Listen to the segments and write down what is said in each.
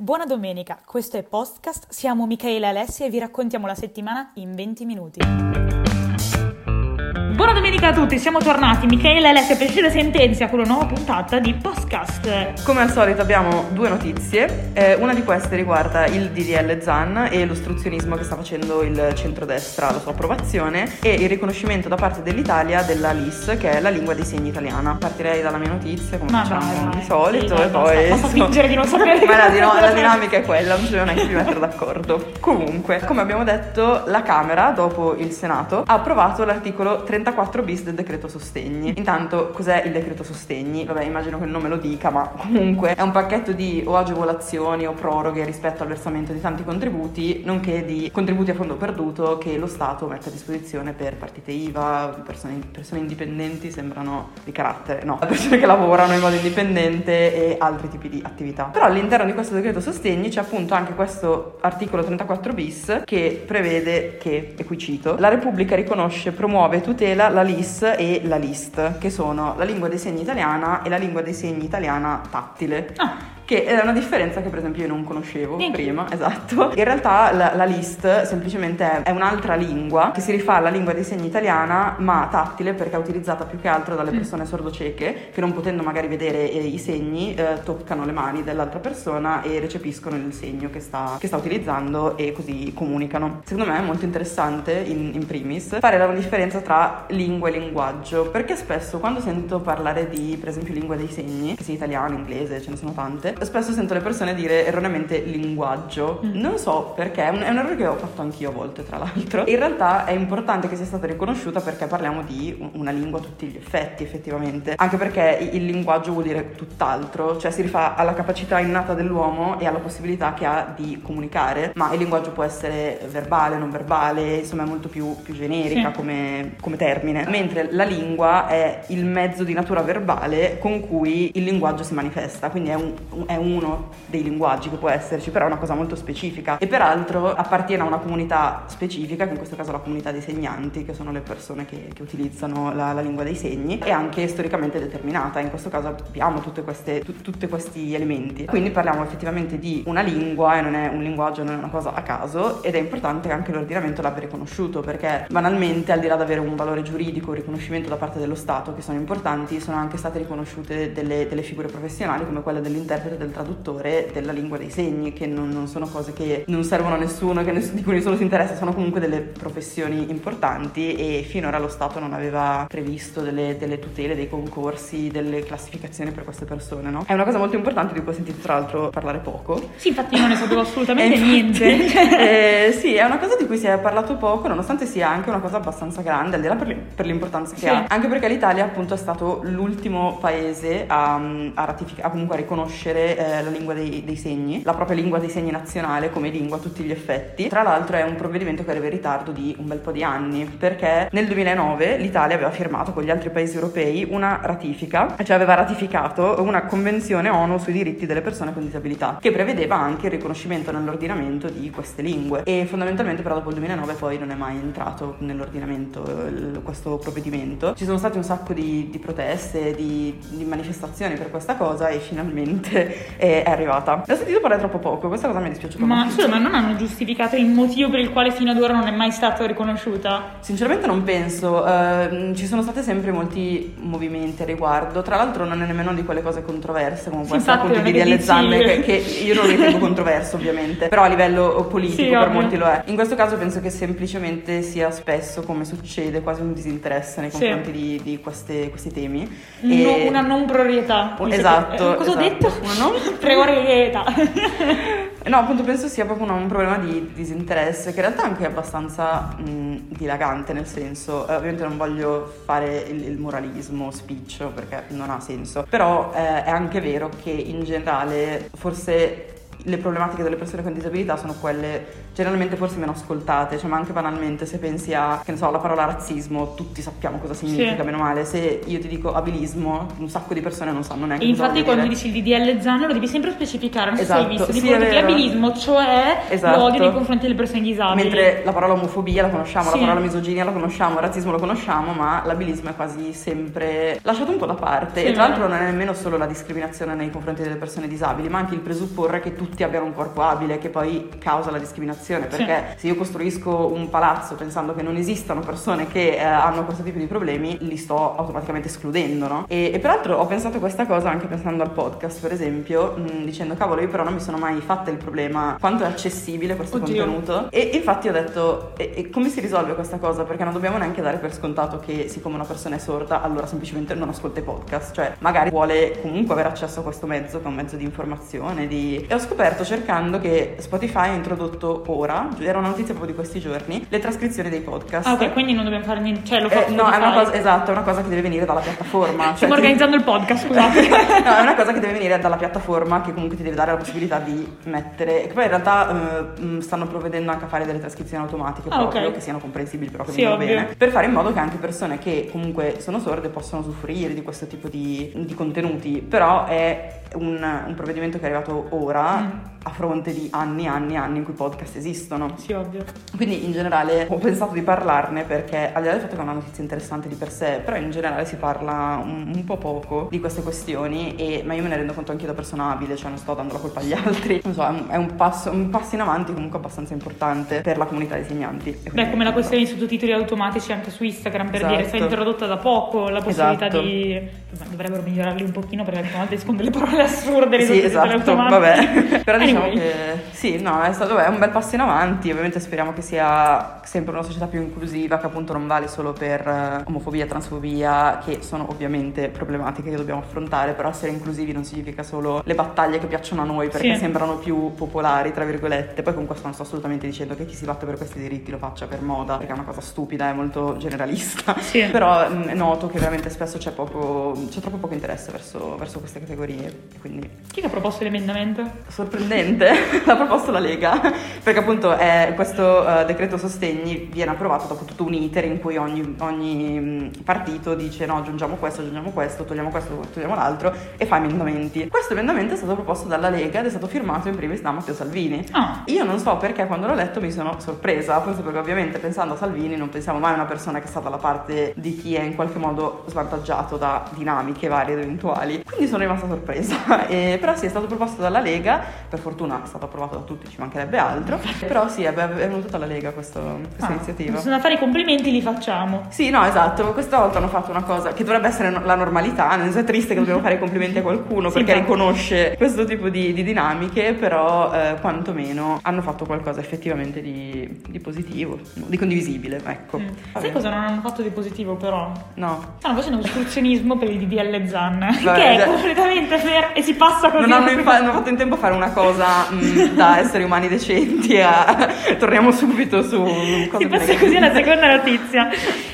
Buona domenica, questo è Postcast, siamo Michele e Alessia e vi raccontiamo la settimana in 20 minuti. Domenica a tutti, siamo tornati, Michele e Alessia per uscire sentenzia con una nuova puntata di Postcast. Come al solito abbiamo due notizie, eh, una di queste riguarda il DDL ZAN e l'ostruzionismo che sta facendo il centrodestra alla sua approvazione e il riconoscimento da parte dell'Italia della LIS che è la lingua dei segni italiana. Partirei dalla mia notizia come Ma facciamo vai, vai, di solito sì, e dai, poi... basta- basta fingere di non sapere. Ma la, dino- la dinamica è quella, non ci dobbiamo neanche più mettere d'accordo. Comunque, come abbiamo detto, la Camera, dopo il Senato, ha approvato l'articolo 34 bis del decreto sostegni. Intanto, cos'è il decreto sostegni? Vabbè, immagino che il nome lo dica, ma comunque è un pacchetto di o agevolazioni o proroghe rispetto al versamento di tanti contributi, nonché di contributi a fondo perduto che lo Stato mette a disposizione per partite IVA, persone, persone indipendenti, sembrano di carattere, no, persone che lavorano in modo indipendente e altri tipi di attività. Però all'interno di questo decreto sostegni c'è appunto anche questo articolo 34 bis che prevede che, e qui cito, la Repubblica riconosce, promuove e tutela la LIS e la LIST, che sono la lingua dei segni italiana e la lingua dei segni italiana tattile. Ah, Che è una differenza che per esempio io non conoscevo Neanche prima, esatto. In realtà la, la list semplicemente è, un'altra lingua che si rifà alla lingua dei segni italiana, ma tattile perché è utilizzata più che altro dalle persone sordocieche che non potendo magari vedere eh, i segni eh, toccano le mani dell'altra persona e recepiscono il segno che sta, che sta utilizzando e così comunicano. Secondo me è molto interessante in, in primis fare la differenza tra lingua e linguaggio perché spesso quando sento parlare di per esempio lingua dei segni, che sia italiano, inglese, ce ne sono tante, spesso sento le persone dire erroneamente linguaggio. Mm. Non so perché, è un, è un errore che ho fatto anch'io a volte, tra l'altro. In realtà è importante che sia stata riconosciuta perché parliamo di un- una lingua a tutti gli effetti, effettivamente. Anche perché il linguaggio vuol dire tutt'altro, cioè si rifà alla capacità innata dell'uomo e alla possibilità che ha di comunicare, ma il linguaggio può essere verbale, non verbale, insomma è molto più, più generica Sì. come, come termine. Mentre la lingua è il mezzo di natura verbale con cui il linguaggio si manifesta, quindi è, un- è uno dei linguaggi che può esserci, però è una cosa molto specifica e peraltro appartiene a una comunità specifica, che in questo caso è la comunità dei segnanti, che sono le persone che, che utilizzano la, la lingua dei segni, e anche storicamente determinata. In questo caso abbiamo tutti questi elementi. Quindi parliamo effettivamente di una lingua e non è un linguaggio, non è una cosa a caso, ed è importante che anche l'ordinamento l'abbia riconosciuto, perché banalmente, al di là di avere un valore giuridico, un riconoscimento da parte dello Stato, che sono importanti, sono anche state riconosciute delle, delle figure professionali come quella dell'interprete e del traduttore della lingua dei segni, che non, non sono cose che non servono a nessuno, che ness- di cui nessuno si interessa, sono comunque delle professioni importanti e finora lo Stato non aveva previsto delle, delle tutele, dei concorsi, delle classificazioni per queste persone, no? È una cosa molto importante di cui ho sentito tra l'altro parlare poco. sì, infatti non ne sapevo assolutamente infatti, niente. eh, sì, è una cosa di cui si è parlato poco, nonostante sia anche una cosa abbastanza grande, al di là per, per l'importanza che Sì. ha. Anche perché l'Italia, appunto, è stato l'ultimo paese a, a a comunque a riconoscere eh, la lingua dei, dei segni, la propria lingua dei segni nazionale come lingua a tutti gli effetti. Tra l'altro, è un provvedimento che arriva in ritardo di un bel po' di anni, perché nel 2009 l'Italia aveva firmato con gli altri paesi europei una ratifica, cioè aveva ratificato una convenzione ONU sui diritti delle persone con disabilità, che prevedeva anche il riconoscimento nell'ordinamento di queste lingue. E fondamentalmente, però, dopo il 2009 poi non è mai entrato nell'ordinamento il- questo provvedimento. Ci sono state un sacco di, di proteste, di, di manifestazioni per questa cosa, e finalmente è, è arrivata. Ne ho sentito parlare troppo poco, questa cosa mi è dispiaciuta Ma molto. scusa, ma non hanno giustificato il motivo per il quale fino ad ora non è mai stata riconosciuta? Sinceramente non penso, ehm, ci sono stati sempre molti movimenti a riguardo, tra l'altro non è nemmeno di quelle cose controverse come può Sì, essere appunto il non è che che, io non ritengo controverso ovviamente, però a livello politico Sì, per ovvio. molti lo è. In questo caso penso che semplicemente sia spesso, come succede, quasi un disinteresse nei Sì. confronti di, di queste- questi temi. Un E- no- una non priorità. Esatto, eh, cosa ho esatto. detto? Una non- priorità. No, appunto penso sia proprio un, un problema di disinteresse che in realtà è anche abbastanza mh, dilagante, nel senso, eh, ovviamente non voglio fare il, il moralismo spiccio perché non ha senso, però eh, è anche vero che in generale forse le problematiche delle persone con disabilità sono quelle generalmente forse meno ascoltate, cioè ma anche banalmente se pensi a, che ne so, la parola razzismo, tutti sappiamo cosa significa, Sì. meno male, se io ti dico abilismo, un sacco di persone non sanno neanche E infatti quando dici il DDL Zan lo devi sempre specificare, non so se hai Esatto, visto, sì, dicono è di vero. abilismo, cioè Esatto. l'odio nei confronti delle persone disabili. Mentre la parola omofobia la conosciamo, Sì. la parola misoginia la conosciamo, il razzismo lo conosciamo, ma l'abilismo è quasi sempre lasciato un po' da parte. Sì, e tra l'altro non è nemmeno solo la discriminazione nei confronti delle persone disabili, ma anche il presupporre che tutti abbiano un corpo abile, che poi causa la discriminazione. Sì. Perché se io costruisco un palazzo pensando che non esistano persone che eh, hanno questo tipo di problemi, li sto automaticamente escludendo, no? E, e peraltro ho pensato questa cosa anche pensando al podcast, per esempio, mh, dicendo cavolo, io però non mi sono mai fatta il problema quanto è accessibile questo Oddio. contenuto. E infatti ho detto, e, e come si risolve questa cosa? Perché non dobbiamo neanche dare per scontato che siccome una persona è sorda, allora semplicemente non ascolta i podcast. Cioè, magari vuole comunque avere accesso a questo mezzo, che è un mezzo di informazione. Di... E ho scoperto cercando che Spotify ha introdotto ora, era una notizia proprio di questi giorni, le trascrizioni dei podcast. Ah, ok, quindi non dobbiamo fare niente, cioè lo fa Eh, no, è una cosa, esatto, è una cosa che deve venire dalla piattaforma. Cioè, Stiamo ti- organizzando il podcast, scusate. no, è una cosa che deve venire dalla piattaforma che comunque ti deve dare la possibilità di mettere. Che poi in realtà eh, mh, stanno provvedendo anche a fare delle trascrizioni automatiche Ah, proprio ok. che siano comprensibili, però che Sì, bene. Per fare in modo che anche persone che comunque sono sorde possano usufruire di questo tipo di, di contenuti. Però è un, un provvedimento che è arrivato ora. Mm. A fronte di anni e anni e anni in cui podcast esistono. Sì, ovvio. Quindi in generale ho pensato di parlarne perché al di là del fatto che è una notizia interessante di per sé, però in generale si parla un, un po' poco di queste questioni, e, ma io me ne rendo conto anche da persona abile, cioè non sto dando la colpa agli altri. Non so, è un, passo, un passo in avanti comunque abbastanza importante per la comunità dei segnanti. Beh, come la questione dei sottotitoli automatici anche su Instagram, per Esatto. dire, è stata introdotta da poco la possibilità Esatto. di... Dovrebbero migliorarli un pochino perché alcune volte escono delle parole assurde Sì, esatto, vabbè. Però diciamo che sì, no, è stato è un bel passo in avanti. Ovviamente speriamo che sia sempre una società più inclusiva, che appunto non vale solo per eh, omofobia, transfobia, che sono ovviamente problematiche che dobbiamo affrontare, però essere inclusivi non significa solo le battaglie che piacciono a noi perché Sì. sembrano più popolari, tra virgolette. Poi con questo non sto assolutamente dicendo che chi si batte per questi diritti lo faccia per moda, perché è una cosa stupida e molto generalista. Sì. Però mh, noto che veramente spesso c'è poco c'è troppo poco interesse verso, verso queste categorie, quindi Chi è ha proposto l'emendamento? sorprendente l'ha proposto la Lega perché appunto è- questo eh, decreto sostegni viene approvato dopo tutto un iter in cui ogni, ogni, partito dice no aggiungiamo questo, aggiungiamo questo, togliamo questo, togliamo l'altro e fa emendamenti. Questo emendamento è stato proposto dalla Lega ed è stato firmato in primis da Matteo Salvini. Ah, Io non so perché quando l'ho letto mi sono sorpresa, forse perché ovviamente pensando a Salvini non pensiamo mai a una persona che è stata dalla parte di chi è in qualche modo svantaggiato da dinamiche varie ed eventuali. Quindi sono rimasta sorpresa. E, però sì, è stato proposto dalla Lega, per fortuna è stato approvato da tutti, ci mancherebbe altro. Però sì, è, è venuto dalla Lega questo- questa ah, iniziativa. Sono da fare i complimenti, li facciamo. Sì, no, esatto, questa volta hanno fatto una cosa che dovrebbe essere la normalità, senso è triste che dobbiamo fare i complimenti a qualcuno Sì, perché infatti. riconosce questo tipo di, di dinamiche, però eh, quantomeno hanno fatto qualcosa effettivamente di, di positivo, di condivisibile, ecco. Mm. Sai cosa non hanno fatto di positivo però? No. Stanno facendo ostruzionismo per il DDL Zan, Vabbè, che è già- completamente fair e si passa così. Non hanno, infa- hanno fatto in tempo a fare una cosa mh, da esseri umani decenti a... torniamo subito su Si passa così alla seconda notizia.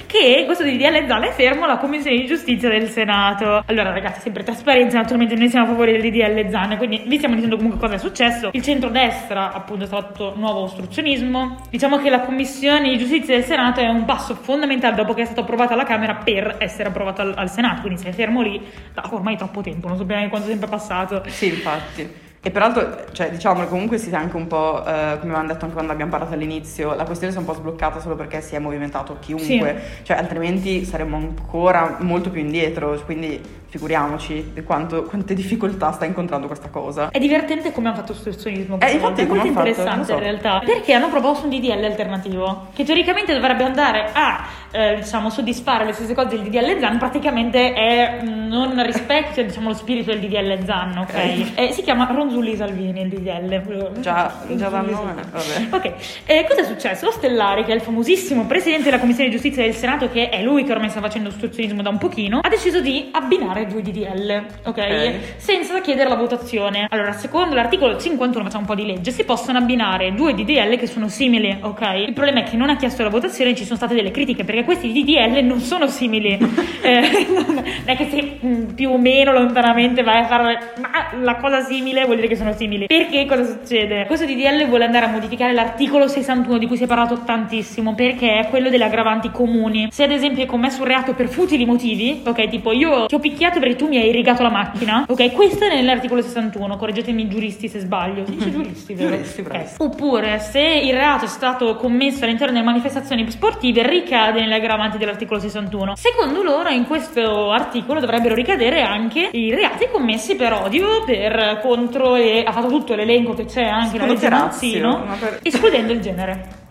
Che questo DDL Zan è fermo alla Commissione di Giustizia del Senato. Allora, ragazzi, sempre trasparenza, naturalmente noi siamo a favore del DDL Zan, quindi vi stiamo dicendo comunque cosa è successo. Il centrodestra, appunto, è stato nuovo ostruzionismo. Diciamo che la Commissione di Giustizia del Senato è un passo fondamentale dopo che è stato approvato alla Camera per essere approvato al, al Senato, quindi si è fermo lì da ormai troppo tempo, non sappiamo quanto tempo è passato. Sì, infatti. E peraltro, cioè, diciamo che comunque si sta anche un po', eh, come avevamo detto anche quando abbiamo parlato all'inizio, la questione si è un po' sbloccata solo perché si è movimentato chiunque, cioè altrimenti saremmo ancora molto più indietro, quindi figuriamoci quanto, quante difficoltà sta incontrando questa cosa. È divertente come hanno fatto ostruzionismo. Eh, infatti, è molto interessante so. in realtà. Perché hanno proposto un DDL alternativo che teoricamente dovrebbe andare a eh, diciamo soddisfare le stesse cose del DDL Zan, praticamente è mh, non rispecchia diciamo lo spirito del DDL Zan, ok? Ok. Eh, si chiama Ronzulli Salvini il DDL. Già, già Ronzulli nome, Salvini. vabbè. Ok, eh, cosa è successo? Lo Stellari, che è il famosissimo presidente della Commissione di Giustizia del Senato, che è lui che ormai sta facendo ostruzionismo da un pochino, ha deciso di abbinare due DDL, ok? Senza chiedere la votazione. Allora, secondo l'articolo 51, facciamo un po' di legge, si possono abbinare due DDL che sono simili, ok? Il problema è che non ha chiesto la votazione e ci sono state delle critiche perché questi DDL non sono simili. Eh, non è che se mh, più o meno lontanamente vai a fare ma la cosa simile, vuol dire che sono simili. Perché cosa succede? Questo DDL vuole andare a modificare l'articolo 61 di cui si è parlato tantissimo, perché è quello delle aggravanti comuni. Se ad esempio hai commesso un reato per futili motivi, ok, tipo io ti ho picchiato perché tu mi hai irrigato la macchina, ok, questo è nell'articolo 61, correggetemi giuristi se sbaglio. Si dice giuristi, vero? Giuristi, Ok. bravissimi. Oppure se il reato è stato commesso all'interno delle manifestazioni sportive ricade nelle aggravanti dell'articolo 61. Secondo loro in questo articolo dovrebbero ricadere anche i reati commessi per odio, per contro e ha fatto tutto l'elenco che c'è anche nella legge Mazzino, per- escludendo il genere.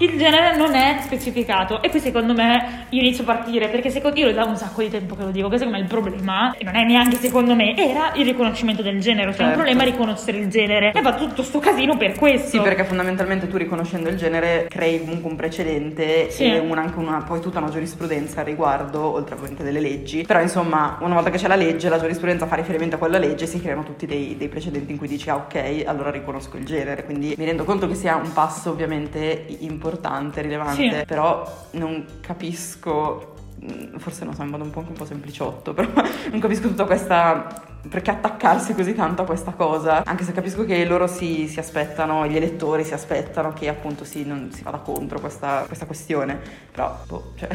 Il genere non è specificato e qui secondo me io inizio a partire perché secondo io da un sacco di tempo che lo dico che secondo me il problema e non è neanche secondo me era il riconoscimento del genere cioè il Certo. problema è riconoscere il genere e va tutto sto casino per questo Sì, perché fondamentalmente tu riconoscendo il genere crei comunque un precedente Sì. e un- anche una, poi tutta una giurisprudenza al riguardo, oltre ovviamente delle leggi. Però insomma, una volta che c'è la legge, la giurisprudenza fa riferimento a quella legge, si creano tutti dei, dei precedenti in cui dici ah ok, allora riconosco il genere. Quindi mi rendo conto che sia un passo ovviamente importante, rilevante, Sì. però non capisco mm, forse non so, in modo un po', anche un po' sempliciotto, però non capisco tutta questa perché attaccarsi così tanto a questa cosa, anche se capisco che loro si, si aspettano, gli elettori si aspettano che appunto si, non si vada contro questa, questa questione, però boh, cioè,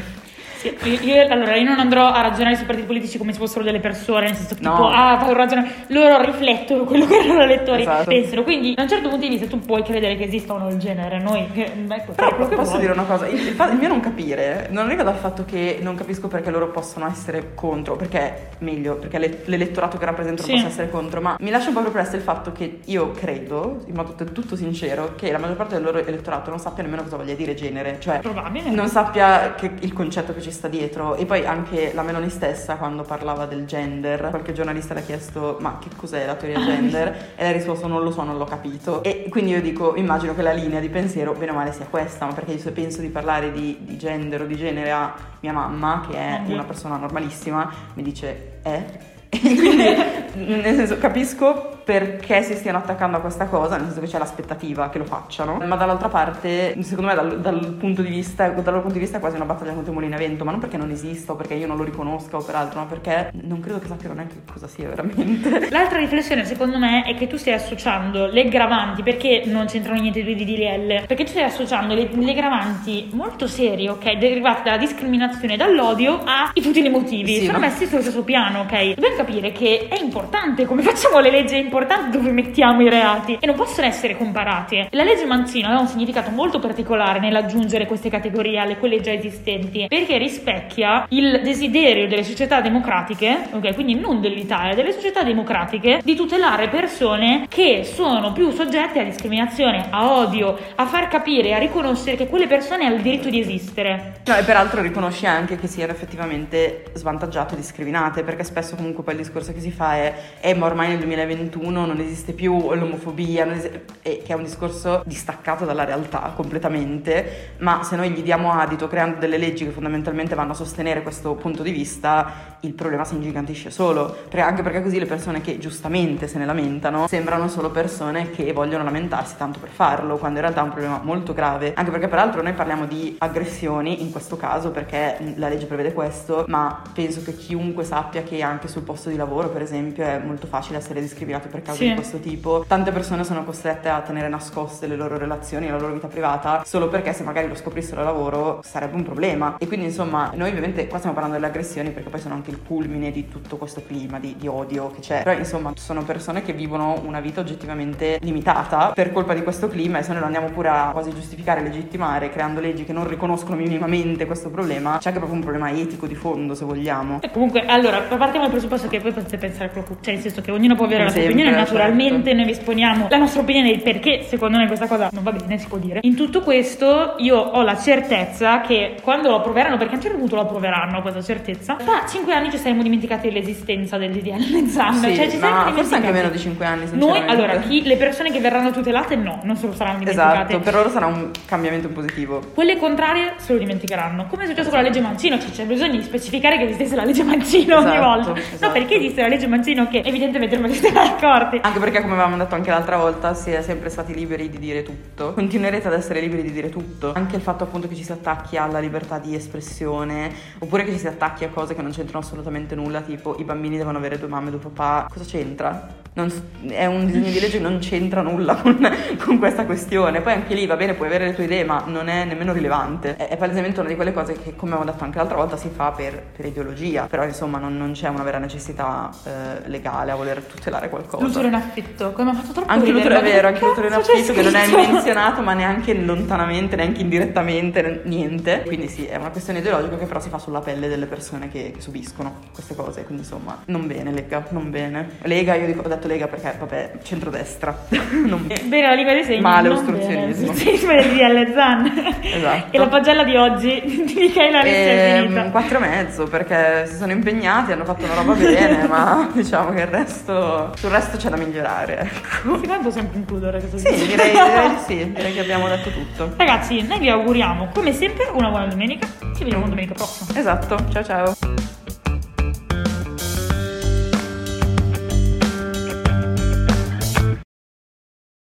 io, io- allora io non andrò a ragionare sui partiti politici come se fossero delle persone nel senso che No. tipo ah fai un ragionamento loro riflettono quello che i loro elettori Esatto. pensano quindi da un certo punto di vista tu puoi credere che esista o no il genere noi ecco, Però posso vuoi. dire una cosa, il, il il mio non capire non arriva dal fatto che non capisco perché loro possono essere contro, perché meglio, perché le- l'elettorato che rappresentano Sì. possa essere contro, ma mi lascia un po' perplessa il fatto che io credo, in modo del tutto sincero, che la maggior parte del loro elettorato non sappia nemmeno cosa voglia dire genere, cioè probabile. non sappia che- il concetto che ci sta dietro. E poi anche la Meloni stessa quando parlava del gender qualche giornalista le ha chiesto ma che cos'è la teoria gender? E lei ha risposto non lo so non l'ho capito. E quindi io dico immagino che la linea di pensiero bene o male sia questa ma perché io se penso di parlare di, di gender o di genere a mia mamma che è una persona normalissima mi dice eh quindi nel senso capisco perché si stiano attaccando a questa cosa, nel senso che c'è l'aspettativa che lo facciano, ma dall'altra parte, secondo me dal, dal punto di vista, dal loro punto di vista è quasi una battaglia contro i mulini a vento, ma non perché non esista o perché io non lo riconosca o peraltro, ma perché non credo che sappiano neanche cosa sia veramente. L'altra riflessione secondo me è che tu stai associando le aggravanti, perché non c'entrano niente due di DDL? Perché tu stai associando le, le aggravanti molto serie, ok, derivate dalla discriminazione e dall'odio ai futili motivi. Sì, Sono ma- messi sullo stesso piano, ok? Dobbiamo capire che è importante come facciamo le leggi, importante dove mettiamo i reati e non possono essere comparati. La legge Manzino aveva un significato molto particolare nell'aggiungere queste categorie alle quelle già esistenti, perché rispecchia il desiderio delle società democratiche, ok, quindi non dell'Italia, delle società democratiche, di tutelare persone che sono più soggette a discriminazione, a odio, a far capire, a riconoscere che quelle persone hanno il diritto di esistere. No, e peraltro riconosci anche che siano effettivamente svantaggiate e discriminate, perché spesso comunque poi il discorso che si fa è, eh, ma ormai nel 2021 non esiste più l'omofobia, esiste- e che è un discorso distaccato dalla realtà completamente, ma se noi gli diamo adito creando delle leggi che fondamentalmente vanno a sostenere questo punto di vista, il problema si ingigantisce solo, anche perché così le persone che giustamente se ne lamentano sembrano solo persone che vogliono lamentarsi tanto per farlo, quando in realtà è un problema molto grave, anche perché peraltro noi parliamo di aggressioni in questo caso perché la legge prevede questo, ma penso che chiunque sappia che anche sul posto di lavoro, per esempio, è molto facile essere discriminati per cause Sì. di questo tipo. Tante persone sono costrette a tenere nascoste le loro relazioni, la loro vita privata, solo perché se magari lo scoprissero a lavoro sarebbe un problema. E quindi insomma, noi ovviamente qua stiamo parlando delle aggressioni perché poi sono anche il culmine di tutto questo clima di, di odio che c'è. Però insomma, sono persone che vivono una vita oggettivamente limitata per colpa di questo clima e se noi lo andiamo pure a quasi giustificare e legittimare creando leggi che non riconoscono minimamente questo problema, c'è anche proprio un problema etico di fondo, se vogliamo. E comunque, allora, partiamo dal presupposto che voi potete pensare quello che cioè nel senso che ognuno può avere la sua sempre, opinione, naturalmente certo. noi vi esponiamo la nostra opinione del perché secondo me questa cosa non va bene, si può dire. In tutto questo io ho la certezza che quando lo approveranno, perché a un certo punto lo approveranno questa certezza, tra cinque anni ci saremo dimenticati dell'esistenza del DDL Zan, Sì, cioè ci saremo forse anche meno di 5 anni, Noi, allora, chi, le persone che verranno tutelate no, non se lo saranno dimenticate. Esatto, per loro sarà un cambiamento positivo. Quelle contrarie se lo dimenticheranno. Come è successo con la legge Mancino, cioè c'è bisogno di specificare che esistesse la legge Mancino ogni Esatto, volta. No, esatto. perché esiste la legge Mancino che evidentemente non esiste la forti. Anche perché, come avevamo detto anche l'altra volta, si è sempre stati liberi di dire tutto. Continuerete ad essere liberi di dire tutto. Anche il fatto appunto che ci si attacchi alla libertà di espressione, oppure che ci si attacchi a cose che non c'entrano assolutamente nulla, tipo i bambini devono avere due mamme e due papà. Cosa c'entra? Non, è un disegno di legge che non c'entra nulla con, con, questa questione. Poi anche lì va bene, puoi avere le tue idee, ma non è nemmeno rilevante. È, è palesemente una di quelle cose che, come abbiamo detto anche l'altra volta, si fa per, per ideologia. Però insomma non, non, c'è una vera necessità eh, legale a voler tutelare qualcosa. L'utero in affitto, come ha fatto troppo Anche l'utero è vero, anche l'utero in affitto che non è menzionato, ma neanche lontanamente, neanche indirettamente, niente. Quindi sì, è una questione ideologica che però si fa sulla pelle delle persone che, che subiscono queste cose. Quindi insomma, non bene, Lega, non bene. Lega, io dico, ho detto Lega perché, vabbè, centrodestra. non bene. Bene, la Liga dei Segni. Male, ostruzionismo. Ostruzionismo del DL Zan. Esatto. E la pagella di oggi di Michaela Ricci è Ehm, finita. quattro e mezzo perché si sono impegnati, hanno fatto una roba bene, ma diciamo che il resto, sul resto c'è da migliorare. Ecco. Me possiamo concludere questo Sì, direi, direi di sì, direi che abbiamo detto tutto. Ragazzi, noi vi auguriamo come sempre una buona domenica. Ci vediamo domenica prossima. Esatto, ciao ciao.